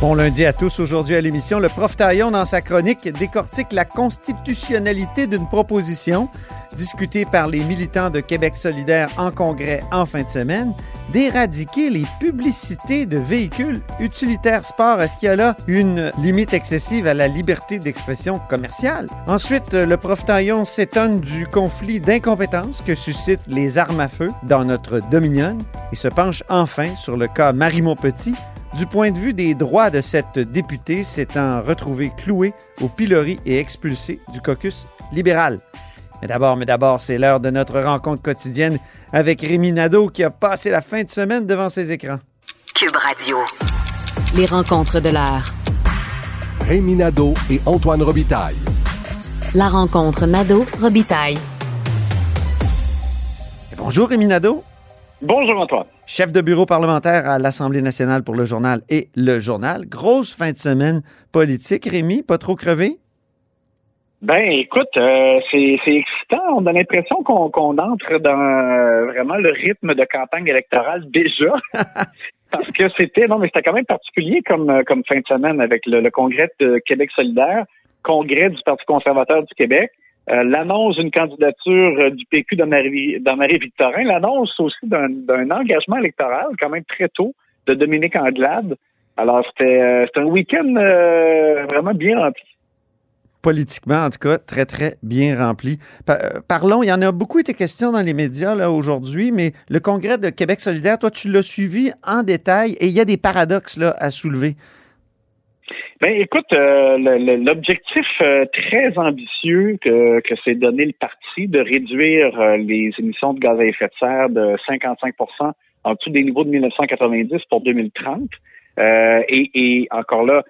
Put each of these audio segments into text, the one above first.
Bon lundi à tous. Aujourd'hui à l'émission, le prof Taillon, dans sa chronique, décortique la constitutionnalité d'une proposition discutée par les militants de Québec solidaire en congrès en fin de semaine, d'éradiquer les publicités de véhicules utilitaires sport. Est-ce qu'il y a là une limite excessive à la liberté d'expression commerciale? Ensuite, le prof Taillon s'étonne du conflit d'incompétence que suscitent les armes à feu dans notre Dominion et se penche enfin sur le cas Marie Montpetit, du point de vue des droits de cette députée s'étant retrouvée clouée au pilori et expulsée du caucus libéral. Mais d'abord, mais d'abord, c'est l'heure de notre rencontre quotidienne avec Rémi Nadeau qui a passé la fin de semaine devant ses écrans. Cube Radio. Les rencontres de l'heure. Rémi Nadeau et Antoine Robitaille. La rencontre Nadeau-Robitaille. Bonjour Rémi Nadeau. Bonjour Antoine. Chef de bureau parlementaire à l'Assemblée nationale pour le journal et le journal. Grosse fin de semaine politique. Rémi, pas trop crevé? Ben, écoute, euh, c'est excitant. On a l'impression qu'on entre dans euh, vraiment le rythme de campagne électorale déjà. Parce que c'était, non, mais c'était quand même particulier comme, euh, comme fin de semaine avec le, le congrès de Québec solidaire, congrès du Parti conservateur du Québec. Euh, l'annonce d'une candidature euh, du PQ dans Marie-Victorin, l'annonce aussi d'un engagement électoral quand même très tôt de Dominique Anglade. Alors, c'était euh, un week-end vraiment bien rempli. Politiquement, en tout cas, très, très bien rempli. parlons, il y en a beaucoup été question dans les médias aujourd'hui, mais le congrès de Québec solidaire, toi, tu l'as suivi en détail et il y a des paradoxes là, à soulever. Ben, écoute, euh, l'objectif euh, très ambitieux que, que s'est donné le parti de réduire euh, les émissions de gaz à effet de serre de 55% en dessous des niveaux de 1990 pour 2030. Et, et, encore là,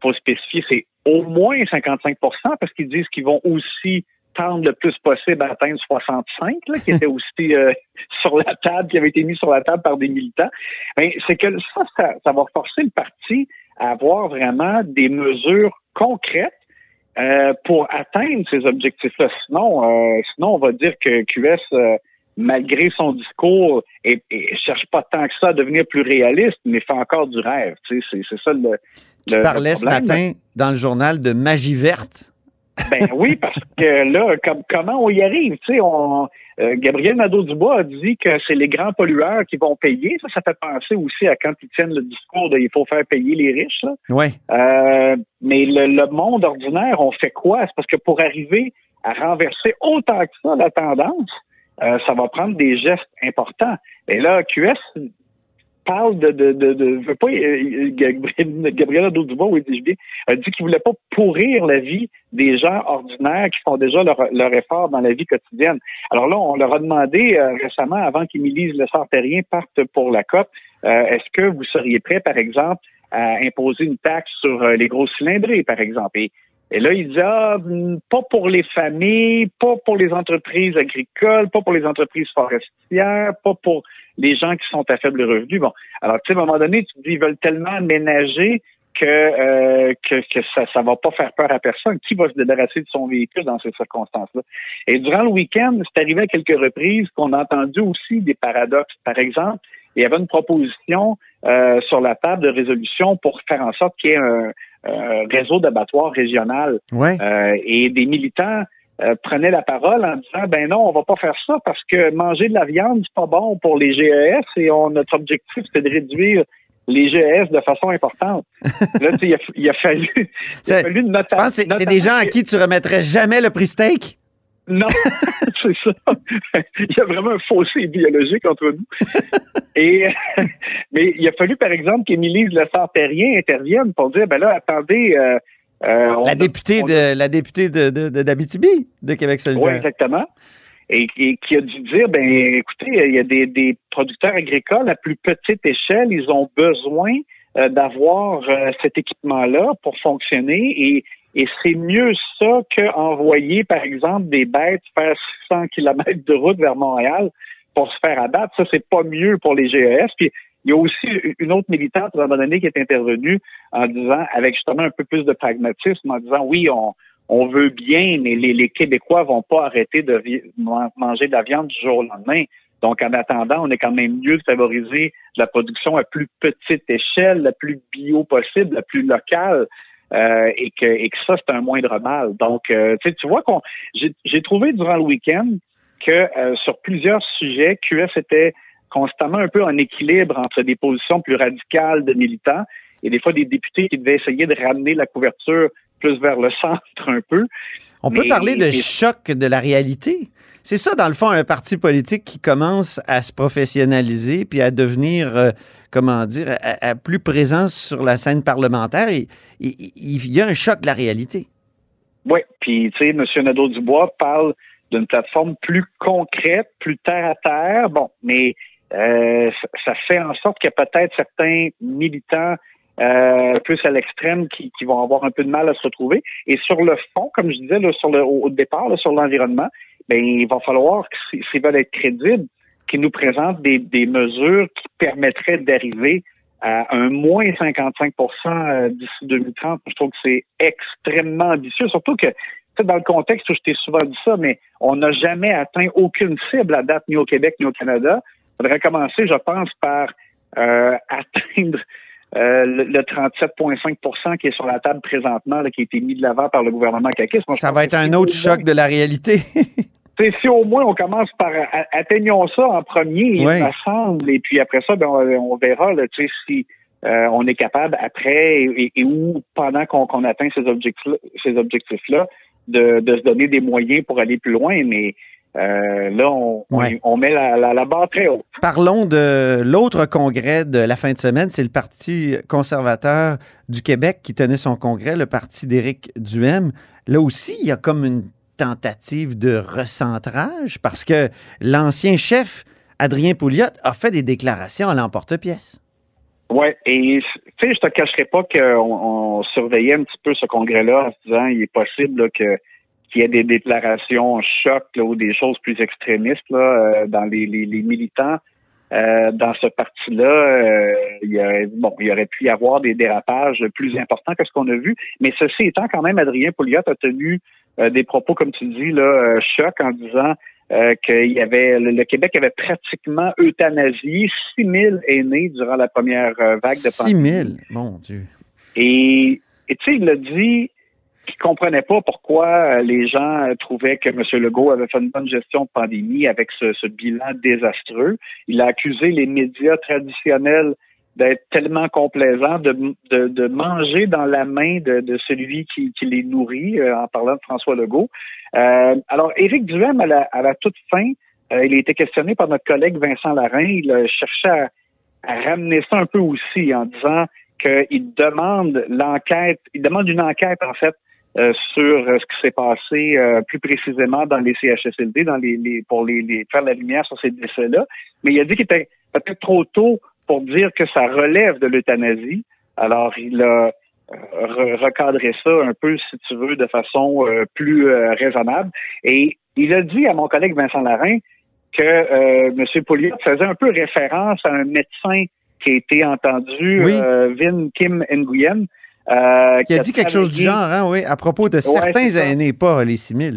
faut spécifier, c'est au moins 55% parce qu'ils disent qu'ils vont aussi tendre le plus possible à atteindre 65, là, qui était aussi sur la table, qui avait été mis sur la table par des militants. Ben, c'est que ça, ça, ça va forcer le parti avoir vraiment des mesures concrètes euh, pour atteindre ces objectifs-là. Sinon, euh, sinon, on va dire que QS, euh, malgré son discours, et, cherche pas tant que ça à devenir plus réaliste, mais fait encore du rêve. Tu sais, c'est ça le. Tu parlais ce matin dans le journal de magie verte. Ben oui, parce que là, comment on y arrive? Tu sais, on, euh, Gabriel Nadeau-Dubois a dit que c'est les grands pollueurs qui vont payer. Ça, ça fait penser aussi à quand ils tiennent le discours de il faut faire payer les riches. Là. Ouais. Euh, mais le, monde ordinaire, on fait quoi? C'est parce que pour arriver à renverser autant que ça la tendance, euh, ça va prendre des gestes importants. Et là, QS parle de, de, de, de veut pas, euh, Gabriel Nadeau-Dubois, oui, dis bien, a dit qu'il voulait pas pourrir la vie des gens ordinaires qui font déjà leur, leur effort dans la vie quotidienne. Alors là, on leur a demandé euh, récemment, avant qu'Émilie Le Sartérien parte pour la COP, euh, est-ce que vous seriez prêt, par exemple, à imposer une taxe sur les gros cylindrés, par exemple? Et, et là, il dit, ah, hmm, pas pour les familles, pas pour les entreprises agricoles, pas pour les entreprises forestières, pas pour les gens qui sont à faible revenu. Bon, alors tu sais, à un moment donné, tu te dis, ils veulent tellement ménager que, euh, que, que ça ne va pas faire peur à personne. Qui va se débarrasser de son véhicule dans ces circonstances-là? Et durant le week-end, c'est arrivé à quelques reprises qu'on a entendu aussi des paradoxes. Par exemple, il y avait une proposition euh, sur la table de résolution pour faire en sorte qu'il y ait un, réseau d'abattoirs régional. Ouais. Euh, et des militants euh, prenait la parole en disant ben non, on va pas faire ça parce que manger de la viande, c'est pas bon pour les GES et on, notre objectif, c'est de réduire les GES de façon importante. Là, il a, il a fallu, il a fallu notation. c'est des gens à qui tu remettrais jamais le prix steak? Non, c'est ça. il y a vraiment un fossé biologique entre nous. Et, mais il a fallu, par exemple, qu'Émilie Le Sartérien intervienne pour dire, ben là, attendez, euh, euh, la, députée de, la députée de, d'Abitibi, de, Québec solidaire. Oui, exactement. Et, qui a dû dire, ben écoutez, il y a des, producteurs agricoles à plus petite échelle, ils ont besoin euh, d'avoir euh, cet équipement-là pour fonctionner et, et c'est mieux ça qu'envoyer, par exemple, des bêtes faire 600 km de route vers Montréal pour se faire abattre. Ça, c'est pas mieux pour les GES. Puis il y a aussi une autre militante, à un moment donné, qui est intervenue en disant, avec justement un peu plus de pragmatisme, en disant, oui, on, on veut bien, mais les, les Québécois vont pas arrêter de manger de la viande du jour au lendemain. Donc, en attendant, on est quand même mieux de favoriser la production à plus petite échelle, la plus bio possible, la plus locale. Euh, et, que, et que ça, c'est un moindre mal. Donc, euh, tu vois qu'on j'ai trouvé durant le week-end que euh, sur plusieurs sujets, QS était constamment un peu en équilibre entre des positions plus radicales de militants et des fois des députés qui devaient essayer de ramener la couverture plus vers le centre un peu. On peut parler de choc de la réalité. C'est ça, dans le fond, un parti politique qui commence à se professionnaliser puis à devenir, euh, comment dire, à, plus présent sur la scène parlementaire. Et, il y a un choc de la réalité. Oui, puis, tu sais, M. Nadeau-Dubois parle d'une plateforme plus concrète, plus terre à terre. Bon, mais euh, ça fait en sorte qu'il y a peut-être certains militants euh, plus à l'extrême qui, vont avoir un peu de mal à se retrouver. Et sur le fond, comme je disais sur le, au départ, sur l'environnement, ben, il va falloir, s'ils veulent être crédibles, qu'ils nous présentent des, mesures qui permettraient d'arriver à un moins 55% euh, d'ici 2030. Je trouve que c'est extrêmement ambitieux, surtout que dans le contexte où je t'ai souvent dit ça, mais on n'a jamais atteint aucune cible à date ni au Québec ni au Canada. Faudrait commencer, je pense, par euh, atteindre euh, le, 37,5 qui est sur la table présentement, qui a été mis de l'avant par le gouvernement caquiste. ça va être un autre choc de la réalité. si au moins on commence par atteignons ça en premier, me semble, et puis après ça, ben, on, verra si euh, on est capable après et, où pendant qu'on atteint ces objectifs-là de, de se donner des moyens pour aller plus loin. Mais euh, là, on, met la, barre très haute. Parlons de l'autre congrès de la fin de semaine. C'est le Parti conservateur du Québec qui tenait son congrès, le parti d'Éric Duhem. Là aussi, il y a comme une tentative de recentrage parce que l'ancien chef, Adrien Pouliot, a fait des déclarations à l'emporte-pièce. Oui, et tu sais, je te cacherai pas qu'on surveillait un petit peu ce congrès-là en se disant il est possible que qu'il y ait des déclarations choc ou des choses plus extrémistes là, euh, dans les, militants. Euh, dans ce parti-là, euh, il, y bon, il aurait pu y avoir des dérapages plus importants que ce qu'on a vu. Mais ceci étant, quand même, Adrien Pouliot a tenu des propos, comme tu dis, là, choc en disant qu'il y avait le, Québec avait pratiquement euthanasié 6 000 aînés durant la première vague de pandémie. 6 000, mon Dieu. Et tu sais, il a dit qui comprenait pas pourquoi euh, les gens euh, trouvaient que M. Legault avait fait une bonne gestion de pandémie avec ce, bilan désastreux. Il a accusé les médias traditionnels d'être tellement complaisants, de, de, manger dans la main de, celui qui, les nourrit, euh, en parlant de François Legault. alors, Éric Duhem, à la, à la toute fin, il a été questionné par notre collègue Vincent Larrain. Il cherchait à ramener ça un peu aussi en disant qu'il demande l'enquête, il demande une enquête, en fait, euh, sur euh, ce qui s'est passé euh, plus précisément dans les CHSLD, dans les, les pour les, les, faire la lumière sur ces décès-là. Mais il a dit qu'il était peut-être trop tôt pour dire que ça relève de l'euthanasie. Alors, il a recadré ça un peu, si tu veux, de façon plus raisonnable. Et il a dit à mon collègue Vincent Larin que euh, M. Pouliot faisait un peu référence à un médecin qui a été entendu, Vin Kim Nguyen, euh, qui a dit quelque chose du genre, hein, oui, à propos de certains aînés, pas les 6 000.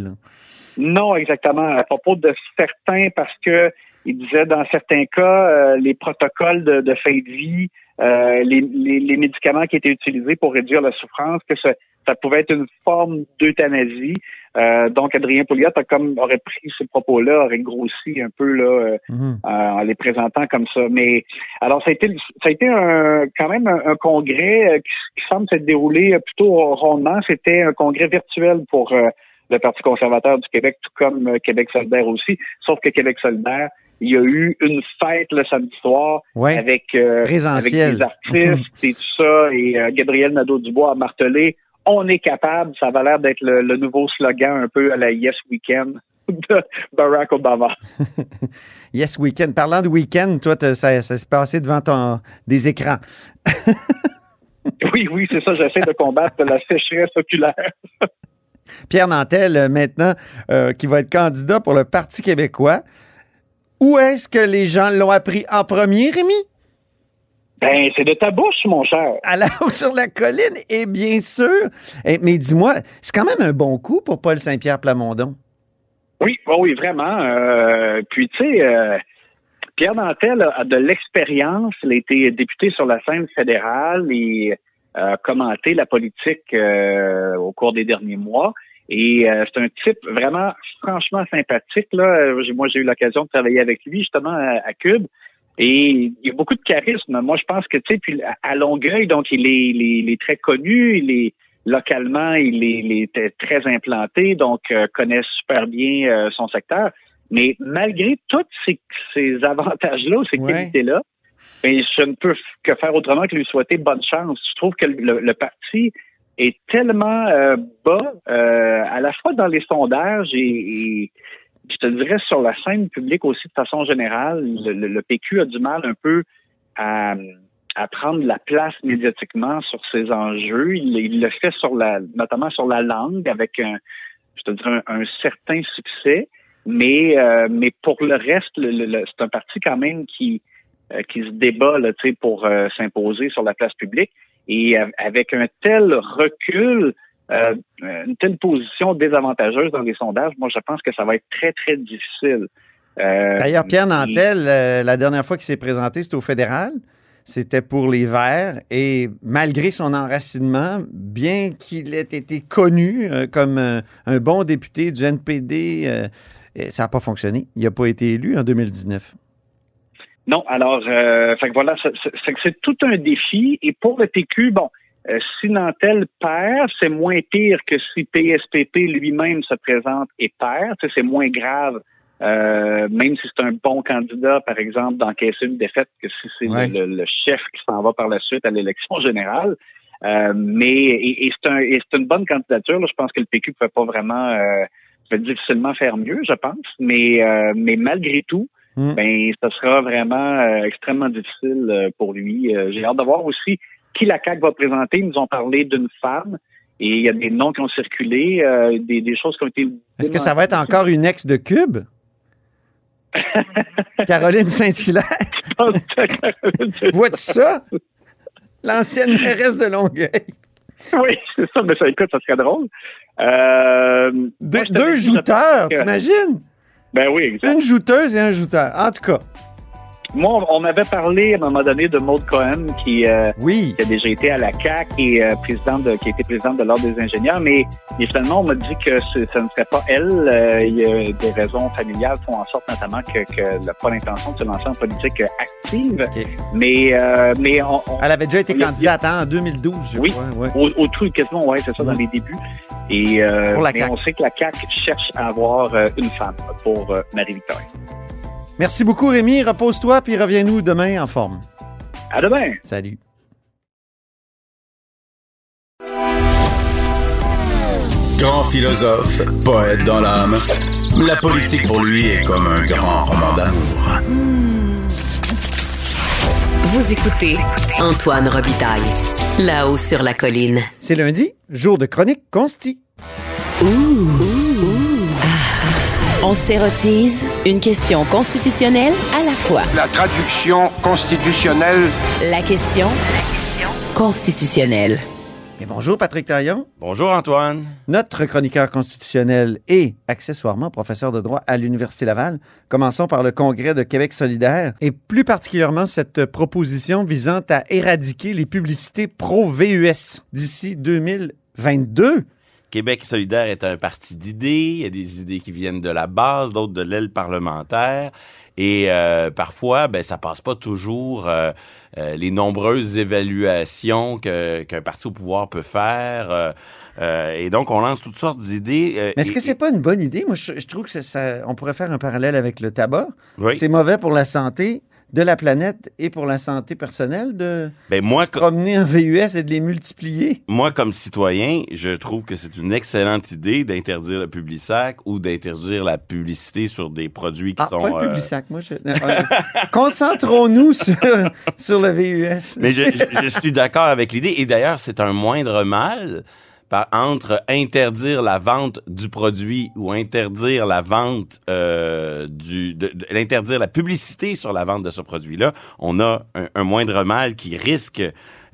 Non, exactement. À propos de certains, parce que il disait dans certains cas, euh, les protocoles de, de, fin de vie, euh, les, les, médicaments qui étaient utilisés pour réduire la souffrance, que ça, ça pouvait être une forme d'euthanasie. Euh, donc, Adrien Pouliot a comme aurait pris ces propos-là, aurait grossi un peu là euh, mhm. en les présentant comme ça. Mais alors, ça a été, ça a été un, quand même un, congrès qui, semble s'être déroulé plutôt rondement. C'était un congrès virtuel pour le Parti conservateur du Québec, tout comme Québec solidaire aussi. Sauf que Québec solidaire il y a eu une fête le samedi soir avec, euh, avec des artistes et tout ça. Et euh, Gabriel Nadeau-Dubois a martelé On est capable. Ça va l'air d'être le, nouveau slogan un peu à la Yes Weekend de Barack Obama. yes Weekend. Parlant de week-end, toi, ça, ça s'est passé devant ton, des écrans. oui, oui, c'est ça. J'essaie de combattre la sécheresse oculaire. Pierre Nantel, maintenant, euh, qui va être candidat pour le Parti québécois. Où est-ce que les gens l'ont appris en premier, Rémi? Ben, c'est de ta bouche, mon cher. À la haut sur la colline, et bien sûr. Eh, mais dis-moi, c'est quand même un bon coup pour Paul Saint-Pierre Plamondon. Oui, oh oui, vraiment. Euh, puis, tu sais, euh, Pierre Nantel a de l'expérience. Il a été député sur la scène fédérale et a commenté la politique euh, au cours des derniers mois. Et euh, c'est un type vraiment franchement sympathique. Là. Moi, j'ai eu l'occasion de travailler avec lui justement à, à Cube. Et il y a beaucoup de charisme. Moi, je pense que, tu sais, puis à Longueuil, donc, il est, il est, très connu, il est localement, il est, il est très implanté, donc euh, connaît super bien euh, son secteur. Mais malgré tous ces, ces avantages-là, ces Ouais. qualités-là, ben, je ne peux que faire autrement que lui souhaiter bonne chance. Je trouve que le, le parti est tellement euh, bas, euh, à la fois dans les sondages et, et je te dirais sur la scène publique aussi de façon générale, le, le- le PQ a du mal un peu à, à prendre la place médiatiquement sur ses enjeux. Il, il le fait sur la, notamment sur la langue avec un, je te dirais un, un certain succès, mais euh, mais pour le reste, le- c'est un parti quand même qui euh, qui se débat là, pour euh, s'imposer sur la place publique et avec un tel recul euh, une telle position désavantageuse dans les sondages, moi, je pense que ça va être très, très difficile. Euh, D'ailleurs, Pierre et- Nantel, euh, la dernière fois qu'il s'est présenté, c'était au fédéral. C'était pour les Verts. Et malgré son enracinement, bien qu'il ait été connu comme un bon député du NPD, ça n'a pas fonctionné. Il n'a pas été élu en 2019. Non, alors, euh, fait que voilà, c'est- tout un défi. Et pour le PQ, bon, euh, si Nantel perd, c'est moins pire que si PSPP lui-même se présente et perd. C'est moins grave, euh, même si c'est un bon candidat, par exemple, d'encaisser une défaite, que si c'est Ouais. le, le- chef qui s'en va par la suite à l'élection générale. Euh, mais et, et c'est un, et c'est une bonne candidature. là. Je pense que le PQ ne peut pas vraiment, euh, peut difficilement faire mieux, je pense. Mais, euh, mais malgré tout, Hmm. ben, ce sera vraiment euh, extrêmement difficile euh, pour lui. Euh, J'ai hâte de voir aussi qui la CAQ va présenter. Ils nous ont parlé d'une femme et il y a des noms qui ont circulé, des, des choses qui ont été. Est-ce que ça va être encore une ex de Cube? Caroline Saint-Hilaire? Vois-tu ça? L'ancienne mairesse de Longueuil. oui, c'est ça, mais ça, écoute, ça serait drôle. Euh, Deux, moi, deux jouteurs, t'imagines? Ben oui. Une jouteuse et un jouteur. En tout cas, Moi, on- m'avait parlé à un moment donné de Maud Cohen qui, euh, oui. qui a déjà été à la CAC et euh, présidente de, qui a été présidente de l'Ordre des ingénieurs, mais, mais finalement, on m'a dit que ce, ça ne serait pas elle. Euh, il y a des raisons familiales font en sorte notamment que, que n'a pas l'intention de se lancer en politique active. Mais, euh, mais on, on- Elle avait déjà été a- candidate hein, en 2012, je Oui. crois. ouais. au, au tout, quasiment, ouais, c'est ça, dans les débuts. Et euh, Pour la mais CAQ. on sait que la CAC cherche à avoir une femme pour Marie-Victoria. Merci beaucoup, Rémi. Repose-toi, puis reviens-nous demain en forme. À demain! Salut. Grand philosophe, poète dans l'âme, la politique pour lui est comme un grand roman d'amour. Vous écoutez Antoine Robitaille, là-haut sur la colline. C'est lundi, jour de chronique consti. On s'érotise une question constitutionnelle à la fois. La traduction constitutionnelle La question constitutionnelle. Et bonjour, Patrick Taillon, Bonjour Antoine. notre chroniqueur constitutionnel et accessoirement professeur de droit à l'Université Laval. Commençons par le Congrès de Québec solidaire et plus particulièrement cette proposition visant à éradiquer les publicités pro-VUS d'ici 2022. Québec solidaire est un parti d'idées. Il y a des idées qui viennent de la base, d'autres de l'aile parlementaire. Et euh, parfois, ben, ça passe pas toujours euh, euh, les nombreuses évaluations qu'un parti au pouvoir peut faire. et donc, on lance toutes sortes d'idées. Mais est-ce que c'est pas une bonne idée? Moi, je, je trouve que ça, ça- on pourrait faire un parallèle avec le tabac. Oui. C'est mauvais pour la santé de la planète et pour la santé personnelle de Ben, moi, co- promener en VUS et de les multiplier? moi, comme citoyen, je trouve que c'est une excellente idée d'interdire le public-sac ou d'interdire la publicité sur des produits qui Ah, sont... pas le euh, Publisac, moi. je- euh, euh, Concentrons-nous sur, sur le VUS. Mais je, je- je suis d'accord avec l'idée. Et d'ailleurs, c'est un moindre mal par, entre interdire la vente du produit ou interdire la vente euh, du, de, de- l'interdire la publicité sur la vente de ce produit-là, on a un, un moindre mal qui risque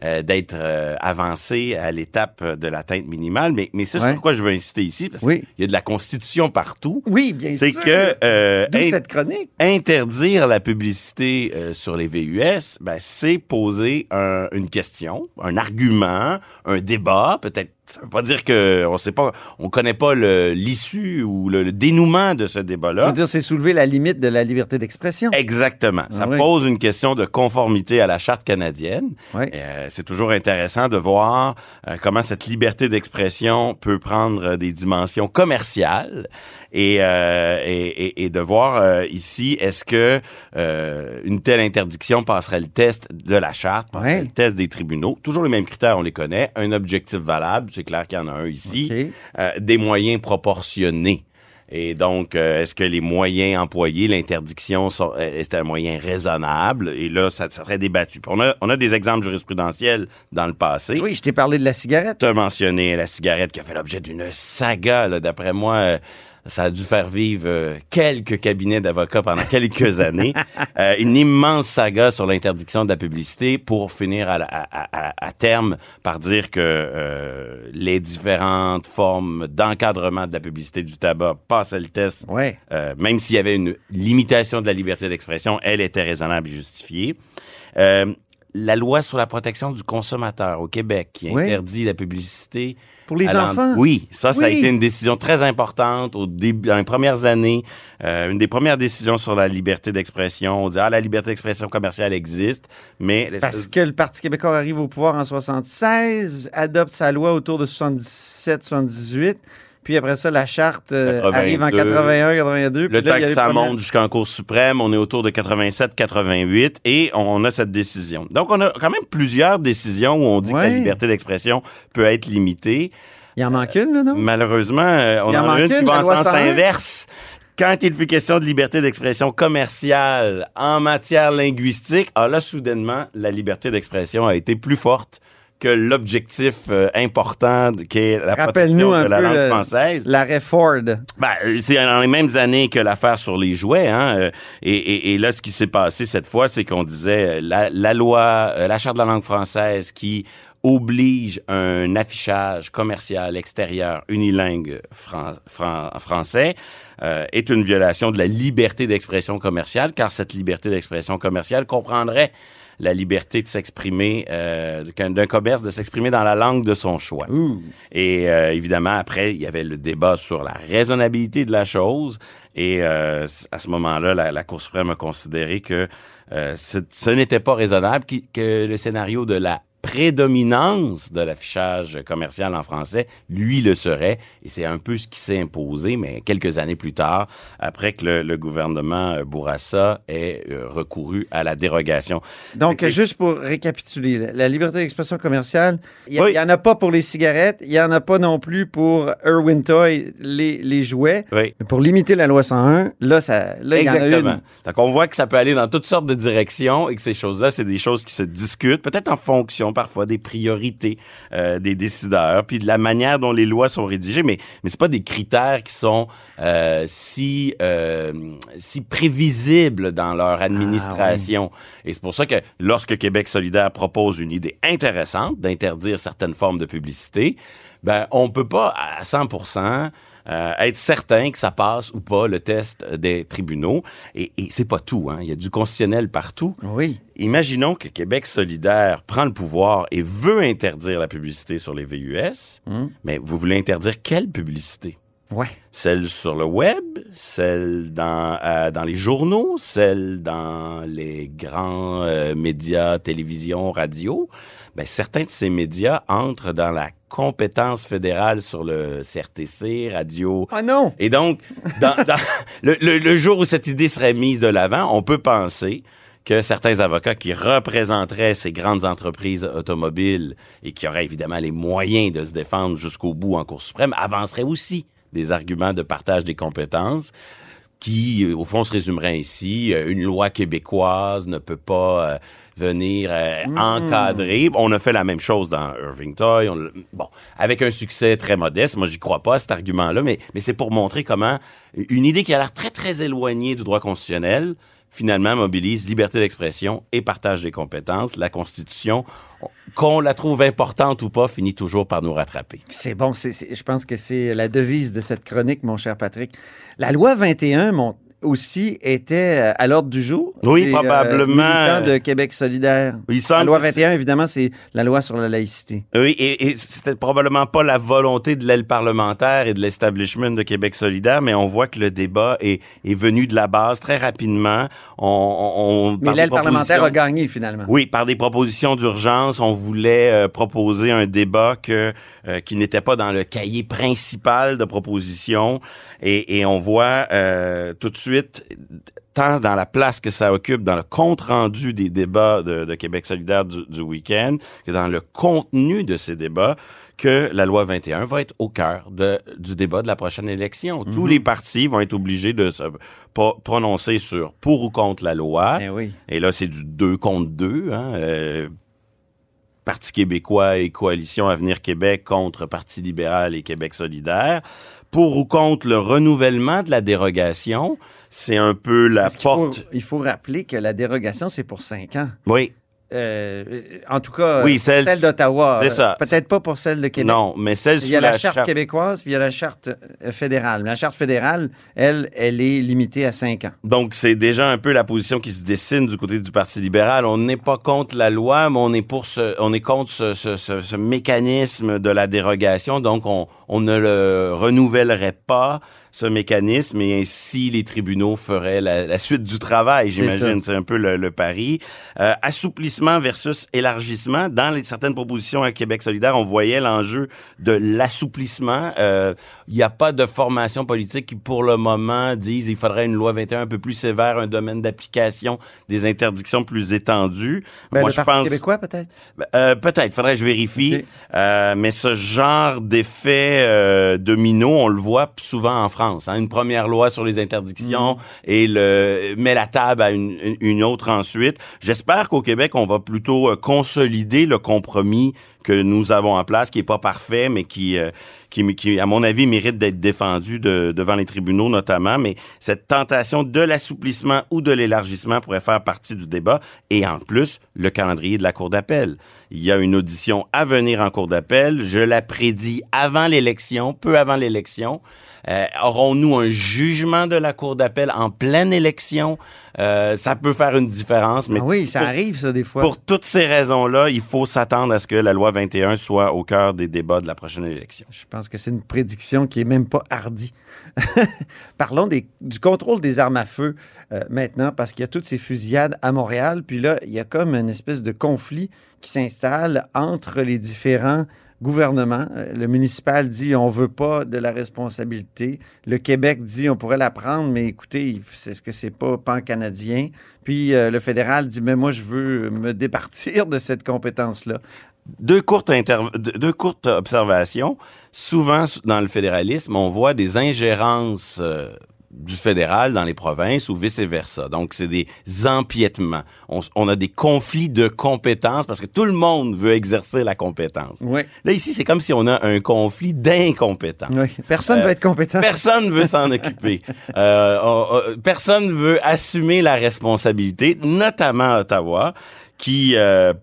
euh, d'être euh, avancé à l'étape de l'atteinte minimale. Mais, mais c'est Ouais. sur quoi je veux insister ici, parce Oui. qu'il y a de la Constitution partout. Oui, bien C'est sûr. que euh, in- cette chronique. interdire la publicité euh, sur les VUS, ben, c'est poser un- une question, un argument, un débat, peut-être. Ça veut pas dire que on sait pas, on connaît pas l'issue ou le, le dénouement de ce Je débat-là. veux dire, c'est soulever la limite de la liberté d'expression. Exactement. Ça Ah oui. pose une question de conformité à la charte canadienne. Oui. Euh, c'est toujours intéressant de voir euh, comment cette liberté d'expression peut prendre euh, des dimensions commerciales et, euh, et, et- et de voir ici est-ce que une telle interdiction passerait le test de la charte, passerait Ouais. le test des tribunaux. Toujours les mêmes critères, on les connaît. Un objectif valable, c'est clair qu'il y en a un ici. Euh, des moyens proportionnés. Et donc, euh, est-ce que les moyens employés, l'interdiction, euh, est un moyen raisonnable? Et là, ça, ça serait débattu. Puis on a, on a des exemples jurisprudentiels dans le passé. Oui, je t'ai parlé de la cigarette. Tu as mentionné la cigarette qui a fait l'objet d'une saga. D'après moi, euh, ça a dû faire vivre euh, quelques cabinets d'avocats pendant quelques années. Euh, une immense saga sur l'interdiction de la publicité pour finir à, à- à- à terme par dire que euh, les différentes formes d'encadrement de la publicité du tabac passaient le test Ouais. euh, même s'il y avait une limitation de la liberté d'expression, elle était raisonnable et justifiée. La loi sur la protection du consommateur au Québec qui Oui. interdit la publicité. Pour les enfants. Oui, ça, ça a été une décision très importante au début, dans les premières années. Euh, une des premières décisions sur la liberté d'expression. On dit, ah, la liberté d'expression commerciale existe, mais... Parce que le Parti québécois arrive au pouvoir en 76, adopte sa loi autour de 77-78, puis après ça, la charte euh, 82. arrive en 81-82. Le temps que ça monte jusqu'en Cour suprême, on est autour de 87-88 et on a cette décision. Donc, on a quand même plusieurs décisions où on dit que la liberté d'expression peut être limitée. Il en manque une, là, non? Malheureusement, euh, on Il en en a une qui va en sens 101. inverse. Quand il fut question de liberté d'expression commerciale en matière linguistique, ah là, soudainement, la liberté d'expression a été plus forte que l'objectif euh, important qui est la protection de la langue le- française. L'arrêt Ford. Ben, euh, c'est dans les mêmes années que l'affaire sur les jouets. Hein, euh, et, et- et là, ce qui s'est passé cette fois, c'est qu'on disait euh, la, la loi, la charte de la langue française qui oblige un affichage commercial extérieur unilingue fran- fran- français euh, est une violation de la liberté d'expression commerciale, car cette liberté d'expression commerciale comprendrait la liberté de s'exprimer, euh, d'un commerce de s'exprimer dans la langue de son choix. Et euh, évidemment, après, il y avait le débat sur la raisonnabilité de la chose. Et euh, à ce moment-là, la, la Cour suprême a considéré que euh, ce, ce n'était pas raisonnable, qui- que le scénario de la prédominance de l'affichage commercial en français, lui le serait. Et c'est un peu ce qui s'est imposé, mais quelques années plus tard, après que le, le gouvernement euh, Bourassa ait euh, recouru à la dérogation. Donc, juste pour récapituler, la- la liberté d'expression commerciale, il n'y Oui. en a pas pour les cigarettes, il n'y en a pas non plus pour Irwin Toy, les, les jouets. Oui. Mais pour limiter la loi 101, là, ça, là il y en a Exactement. une. Donc, on voit que ça peut aller dans toutes sortes de directions et que ces choses-là, c'est des choses qui se discutent, peut-être en fonction parfois des priorités euh, des décideurs, puis de la manière dont les lois sont rédigées, mais, mais c'est pas des critères qui sont euh, si, euh, si prévisibles dans leur administration. Et c'est pour ça que lorsque Québec solidaire propose une idée intéressante d'interdire certaines formes de publicité, ben, on peut pas à 100 euh, être certain que ça passe ou pas le test des tribunaux. Et, et c'est pas tout. Hein. Il y a du constitutionnel partout. Oui. Imaginons que Québec solidaire prend le pouvoir et veut interdire la publicité sur les VUS. Mais vous voulez interdire quelle publicité? Ouais. Celle sur le web, celle dans, euh, dans les journaux, celle dans les grands euh, médias, télévision, radio? Ben, certains de ces médias entrent dans la compétence fédérale sur le CRTC, radio. Ah non! Et donc, dans, dans- le, le- le jour où cette idée serait mise de l'avant, on peut penser que certains avocats qui représenteraient ces grandes entreprises automobiles et qui auraient évidemment les moyens de se défendre jusqu'au bout en Cour suprême avanceraient aussi des arguments de partage des compétences qui, euh, au fond, se résumerait ainsi. Euh, Une loi québécoise ne peut pas euh, venir euh, encadrer. On a fait la même chose dans Irving Toy. On bon, avec un succès très modeste. Moi, j'y crois pas à cet argument-là, mais, mais c'est pour montrer comment une idée qui a l'air très, très éloignée du droit constitutionnel finalement mobilise liberté d'expression et partage des compétences. La Constitution, qu'on la trouve importante ou pas, finit toujours par nous rattraper. C'est bon, je pense que c'est la devise de cette chronique, mon cher Patrick. La loi 21, mon, aussi, était euh, à l'ordre du jour. Oui, des, euh, probablement. militants de Québec solidaire. Il La semble loi que 21, évidemment, c'est la loi sur la laïcité. Oui, et, et c'était probablement pas la volonté de l'aile parlementaire et de l'establishment de Québec solidaire, mais on voit que le débat est, est venu de la base très rapidement. On, on, on- Mais l'aile parlementaire a gagné, finalement. Oui, par des propositions d'urgence, on voulait euh, proposer un débat que, euh, qui n'était pas dans le cahier principal de propositions. Et, et on voit euh, tout de suite, tant dans la place que ça occupe dans le compte-rendu des débats de, de Québec solidaire du, du week-end, que dans le contenu de ces débats, que la loi 21 va être au cœur de, du débat de la prochaine élection. Tous les partis vont être obligés de se pro- prononcer sur pour ou contre la loi. Eh oui. Et là, c'est du 2 contre 2. Hein? euh, Parti québécois et Coalition Avenir Québec contre Parti libéral et Québec solidaire. Pour ou contre le renouvellement de la dérogation, c'est un peu la faut- porte. il faut rappeler que la dérogation, c'est pour cinq ans. Oui, Euh, en tout cas, Oui, euh, celle- celle, d'Ottawa. c'est Euh, ça. Peut-être pas pour celle de Québec. non, mais celle Il sous y a la, la charte, charte. québécoise, puis il y a la charte fédérale. La charte fédérale, elle, elle est limitée à cinq ans. Donc, c'est déjà un peu la position qui se dessine du côté du Parti libéral. On n'est pas contre la loi, mais on est pour ce, on est contre ce, ce- ce- ce mécanisme de la dérogation. Donc, on, on ne le renouvellerait pas, ce mécanisme, et ainsi les tribunaux feraient la, la suite du travail, j'imagine. C'est un peu le, le pari. Euh, assouplissement versus élargissement. Dans les, certaines propositions à Québec solidaire, on voyait l'enjeu de l'assouplissement. Euh, Il n'y a pas de formation politique qui, pour le moment, disent il faudrait une loi 21 un peu plus sévère, un domaine d'application, des interdictions plus étendues. Ben, Moi, le je Parti pense... québécois, peut-être? Euh, peut-être, faudrait que je vérifie. Ok. Euh, mais ce genre d'effet euh, domino, on le voit souvent en France. Hein. Une première loi sur les interdictions et le met la table à une, une- une autre ensuite. J'espère qu'au Québec, on va plutôt euh, consolider le compromis que nous avons en place, qui est pas parfait, mais qui, euh, qui, qui, à mon avis, mérite d'être défendu de- devant les tribunaux notamment. Mais cette tentation de l'assouplissement ou de l'élargissement pourrait faire partie du débat. Et en plus, le calendrier de la Cour d'appel. Il y a une audition à venir en Cour d'appel. Je la prédis avant l'élection, peu avant l'élection. Euh, Aurons-nous un jugement de la Cour d'appel en pleine élection? Euh, ça peut faire une différence, mais Ah oui, ça pour- arrive, ça, des fois. pour toutes ces raisons-là, il faut s'attendre à ce que la loi 21 soit au cœur des débats de la prochaine élection. Je pense que c'est une prédiction qui est même pas hardie. Parlons du contrôle des armes à feu euh, maintenant, parce qu'il y a toutes ces fusillades à Montréal. Puis là, il y a comme une espèce de conflit qui s'installe entre les différents gouvernements. Euh, Le municipal dit on veut pas de la responsabilité. Le Québec dit on pourrait la prendre, mais écoutez, c'est ce que c'est pas pan-canadien. Puis euh, le fédéral dit mais moi je veux me départir de cette compétence-là. Deux courtes, interv- deux courtes observations. Souvent, dans le fédéralisme, on voit des ingérences euh, du fédéral dans les provinces ou vice-versa. Donc, c'est des empiètements. On, a des conflits de compétences parce que tout le monde veut exercer la compétence. Oui. Là, ici, c'est comme si on a un conflit d'incompétents. Oui. Personne ne Euh, va être compétent. Personne veut s'en occuper. Euh, on- on- personne veut assumer la responsabilité, notamment à Ottawa, qui, euh,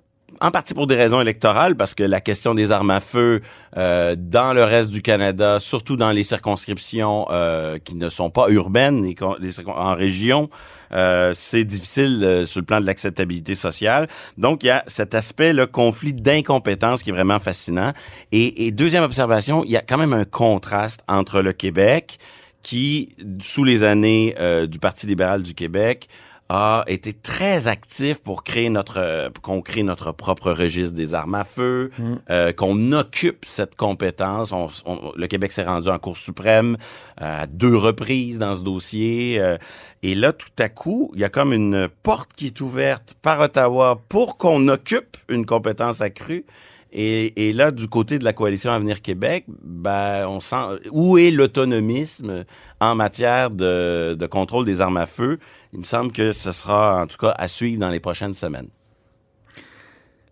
en partie pour des raisons électorales, parce que la question des armes à feu euh, dans le reste du Canada, surtout dans les circonscriptions euh, qui ne sont pas urbaines, circon- en région, euh, c'est difficile euh, sur le plan de l'acceptabilité sociale. Donc, il y a cet aspect, le conflit d'incompétence qui est vraiment fascinant. Et, et deuxième observation, il y a quand même un contraste entre le Québec, qui, sous les années euh, du Parti libéral du Québec, a été très actif pour créer notre qu'on crée notre propre registre des armes à feu, euh, qu'on occupe cette compétence. On- on- le Québec s'est rendu en Cour suprême euh, à deux reprises dans ce dossier. euh, et là, tout à coup, il y a comme une porte qui est ouverte par Ottawa pour qu'on occupe une compétence accrue. Et, là, du côté de la coalition Avenir Québec, ben, on sent où est l'autonomisme en matière de, de, contrôle des armes à feu? Il me semble que ce sera, en tout cas, à suivre dans les prochaines semaines.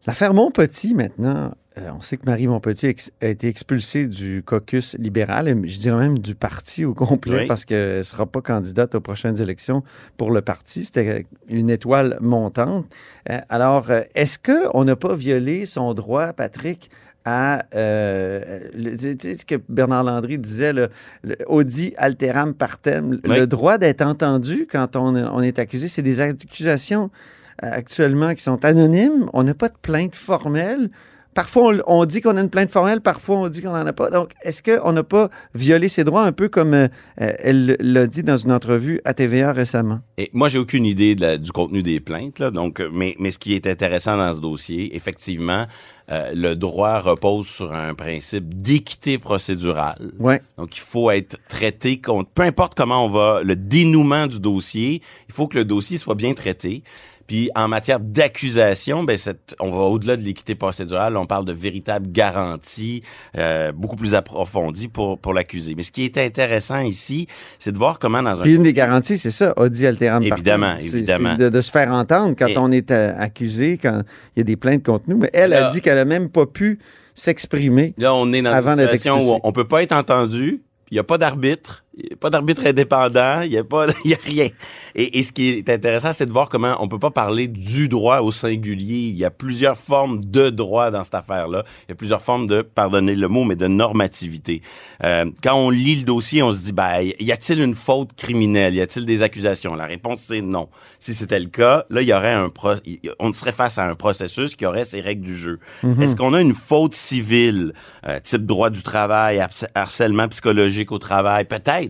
L'affaire Montpetit, maintenant, euh, on sait que Marie Montpetit a été expulsée du caucus libéral, et je dirais même du parti au complet, Oui. parce qu'elle ne sera pas candidate aux prochaines élections pour le parti. C'était une étoile montante. Euh, alors, euh, est-ce qu'on n'a pas violé son droit, Patrick, à euh, le- tu sais ce que Bernard Landry disait, le, le audi alteram partem, Oui. le droit d'être entendu quand on, on est accusé, c'est des accusations actuellement qui sont anonymes. On n'a pas de plainte formelle. Parfois, on, on dit qu'on a une plainte formelle, parfois, on dit qu'on n'en a pas. Donc, est-ce qu'on n'a pas violé ses droits, un peu comme euh, euh, elle l'a dit dans une entrevue à TVA récemment? Et moi, j'ai aucune idée de la- du contenu des plaintes, là. Donc, euh, mais, mais ce qui est intéressant dans ce dossier, effectivement, euh, le droit repose sur un principe d'équité procédurale. Ouais. Donc, il faut être traité contre, peu importe comment on va, le dénouement du dossier, il faut que le dossier soit bien traité. Puis, en matière d'accusation, ben, cette- on va au-delà de l'équité procédurale, on parle de véritables garanties euh, beaucoup plus approfondies pour, pour l'accusé. Mais ce qui est intéressant ici, c'est de voir comment dans un Puis une des garanties, c'est ça, audi alteram. Évidemment, évidemment. c'est De, de se faire entendre quand Et- on est euh, accusé, quand il y a des plaintes contre nous. Mais elle a Là- dit qu'elle a même pas pu s'exprimer. Là, on est dans une situation où on peut pas être entendu. Il n'y a pas d'arbitre. Il n'y a pas d'arbitre indépendant. Il n'y a pas, il y a rien. Et, et ce qui est intéressant, c'est de voir comment on peut pas parler du droit au singulier. Il y a plusieurs formes de droit dans cette affaire-là. Il y a plusieurs formes de, pardonnez le mot, mais de normativité. Euh, quand on lit le dossier, on se dit, ben, y a-t-il une faute criminelle? Y a-t-il des accusations? La réponse, c'est non. Si c'était le cas, là, il y aurait un pro- on serait face à un processus qui aurait ses règles du jeu. Est-ce qu'on a une faute civile, euh, type droit du travail, harcèlement psychologique au travail? Peut-être.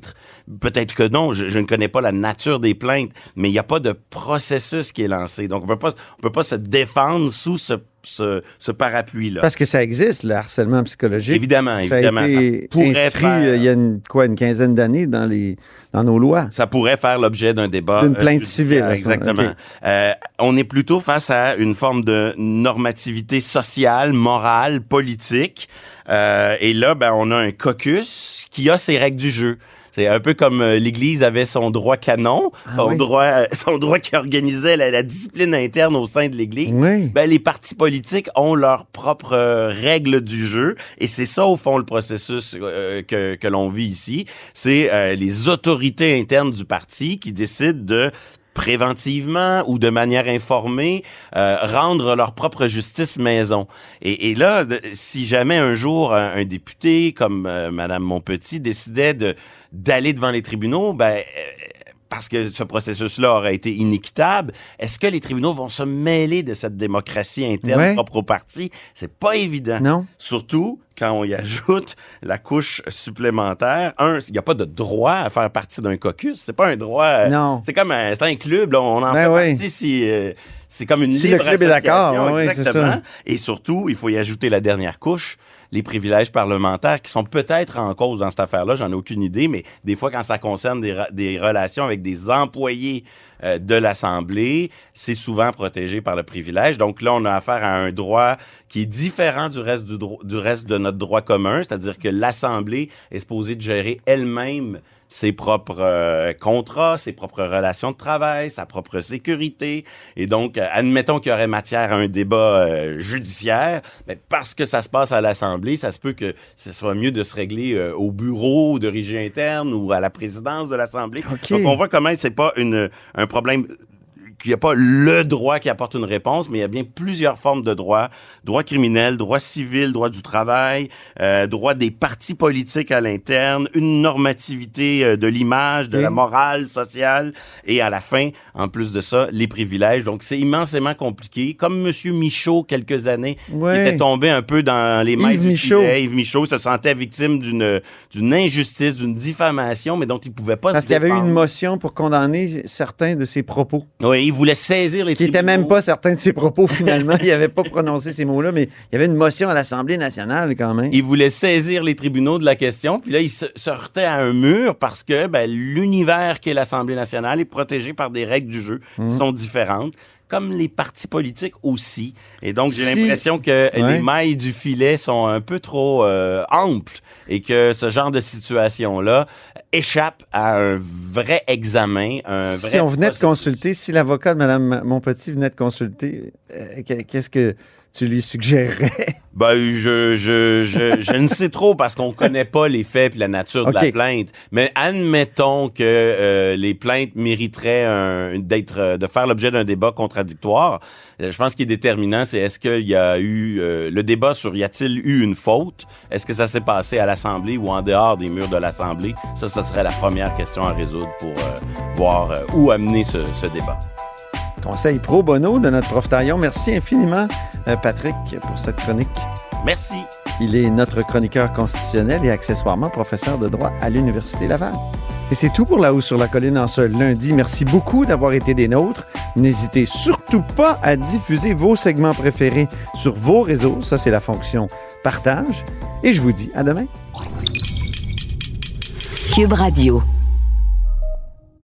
Peut-être que non. Je, je ne connais pas la nature des plaintes, mais il n'y a pas de processus qui est lancé. Donc, on peut pas, on peut pas se défendre sous ce, ce, ce parapluie-là. Parce que ça existe, le harcèlement psychologique. Évidemment, Ça a évidemment. été ça pourrait inscrit faire- euh, il y a une, quoi, une quinzaine d'années dans, les, dans nos lois. ça pourrait faire l'objet d'un débat. D'une euh, plainte judiciaire, civile, Exactement. ok. Euh, on est plutôt face à une forme de normativité sociale, morale, politique. Euh, et là, ben, on a un caucus qui a ses règles du jeu. C'est un peu comme euh, l'Église avait son droit canon, Ah son, oui. droit, euh, son droit qui organisait la, la discipline interne au sein de l'Église. Oui. Ben, les partis politiques ont leurs propres euh, règles du jeu et c'est ça au fond le processus euh, que, que l'on vit ici. C'est euh, les autorités internes du parti qui décident de préventivement ou de manière informée euh, rendre leur propre justice maison. Et, et là, de- si jamais un jour un, un député comme euh, Madame Montpetit décidait de d'aller devant les tribunaux, ben euh, parce que ce processus-là aurait été inéquitable, est-ce que les tribunaux vont se mêler de cette démocratie interne Ouais. propre au parti? C'est pas évident. Non? Surtout quand on y ajoute la couche supplémentaire. Un, il n'y a pas de droit à faire partie d'un caucus. C'est pas un droit. euh, Non. C'est comme un, c'est un club. là, on en Ben fait oui. partie si. euh, c'est comme une Si le club est oui, exactement. ça. Et surtout, il faut y ajouter la dernière couche, les privilèges parlementaires qui sont peut-être en cause dans cette affaire-là. J'en ai aucune idée, mais des fois, quand ça concerne des relations avec des employés euh, de l'Assemblée, c'est souvent protégé par le privilège. Donc là, on a affaire à un droit qui est différent du reste du, du reste de notre droit commun, c'est-à-dire que l'Assemblée est supposée de gérer elle-même ses propres euh, contrats, ses propres relations de travail, sa propre sécurité. Et donc, euh, admettons qu'il y aurait matière à un débat euh, judiciaire, mais parce que ça se passe à l'Assemblée, ça se peut que ce soit mieux de se régler euh, au bureau de régie interne ou à la présidence de l'Assemblée. OK. Donc, on voit comment c'est pas une, un problème qu'il n'y a pas le droit qui apporte une réponse, mais il y a bien plusieurs formes de droit. Droit criminel, droit civil, droit du travail, euh, droit des partis politiques à l'interne, une normativité euh, de l'image, de la morale sociale, et à la fin, en plus de ça, les privilèges. Donc, c'est immensément compliqué. Comme Monsieur Michaud, quelques années, était tombé un peu dans les mains Yves du Michaud. filet. Yves Michaud se sentait victime d'une d'une injustice, d'une diffamation, mais dont il pouvait pas Parce se qu'il y avait eu une motion pour condamner certains de ses propos. Oui, il voulait saisir les Qui tribunaux. même pas certains de ses propos, finalement. il n'avait pas prononcé ces mots-là, mais il y avait une motion à l'Assemblée nationale, quand même. Il voulait saisir les tribunaux de la question, puis là, il se, se heurtait à un mur parce que ben, l'univers qu'est l'Assemblée nationale est protégé par des règles du jeu Mmh. qui sont différentes. Comme les partis politiques aussi. Et donc, j'ai Si- l'impression que Ouais. les mailles du filet sont un peu trop euh, amples et que ce genre de situation-là échappe à un vrai examen, un vrai Si on venait de consulter, si l'avocat de Mme Monpetit venait de consulter, euh, que- qu'est-ce que tu lui suggérerais? Ben, je, je, je, je ne sais trop parce qu'on connaît pas les faits et la nature de la plainte. Mais admettons que euh, les plaintes mériteraient d'être, euh, de faire l'objet d'un débat contradictoire. Euh, je pense qu'il est déterminant, c'est est-ce qu'il y a eu euh, le débat sur y a-t-il eu une faute? Est-ce que ça s'est passé à l'Assemblée ou en dehors des murs de l'Assemblée? Ça, ça serait la première question à résoudre pour euh, voir où amener ce, ce débat. Conseil pro bono de notre prof Taillon. Merci infiniment, euh, Patrick, pour cette chronique. Merci. Il est notre chroniqueur constitutionnel et accessoirement professeur de droit à l'Université Laval. Et c'est tout pour La Hausse sur la Colline en ce lundi. Merci beaucoup d'avoir été des nôtres. N'hésitez surtout pas à diffuser vos segments préférés sur vos réseaux. Ça, c'est la fonction partage. Et je vous dis à demain. Cube Radio.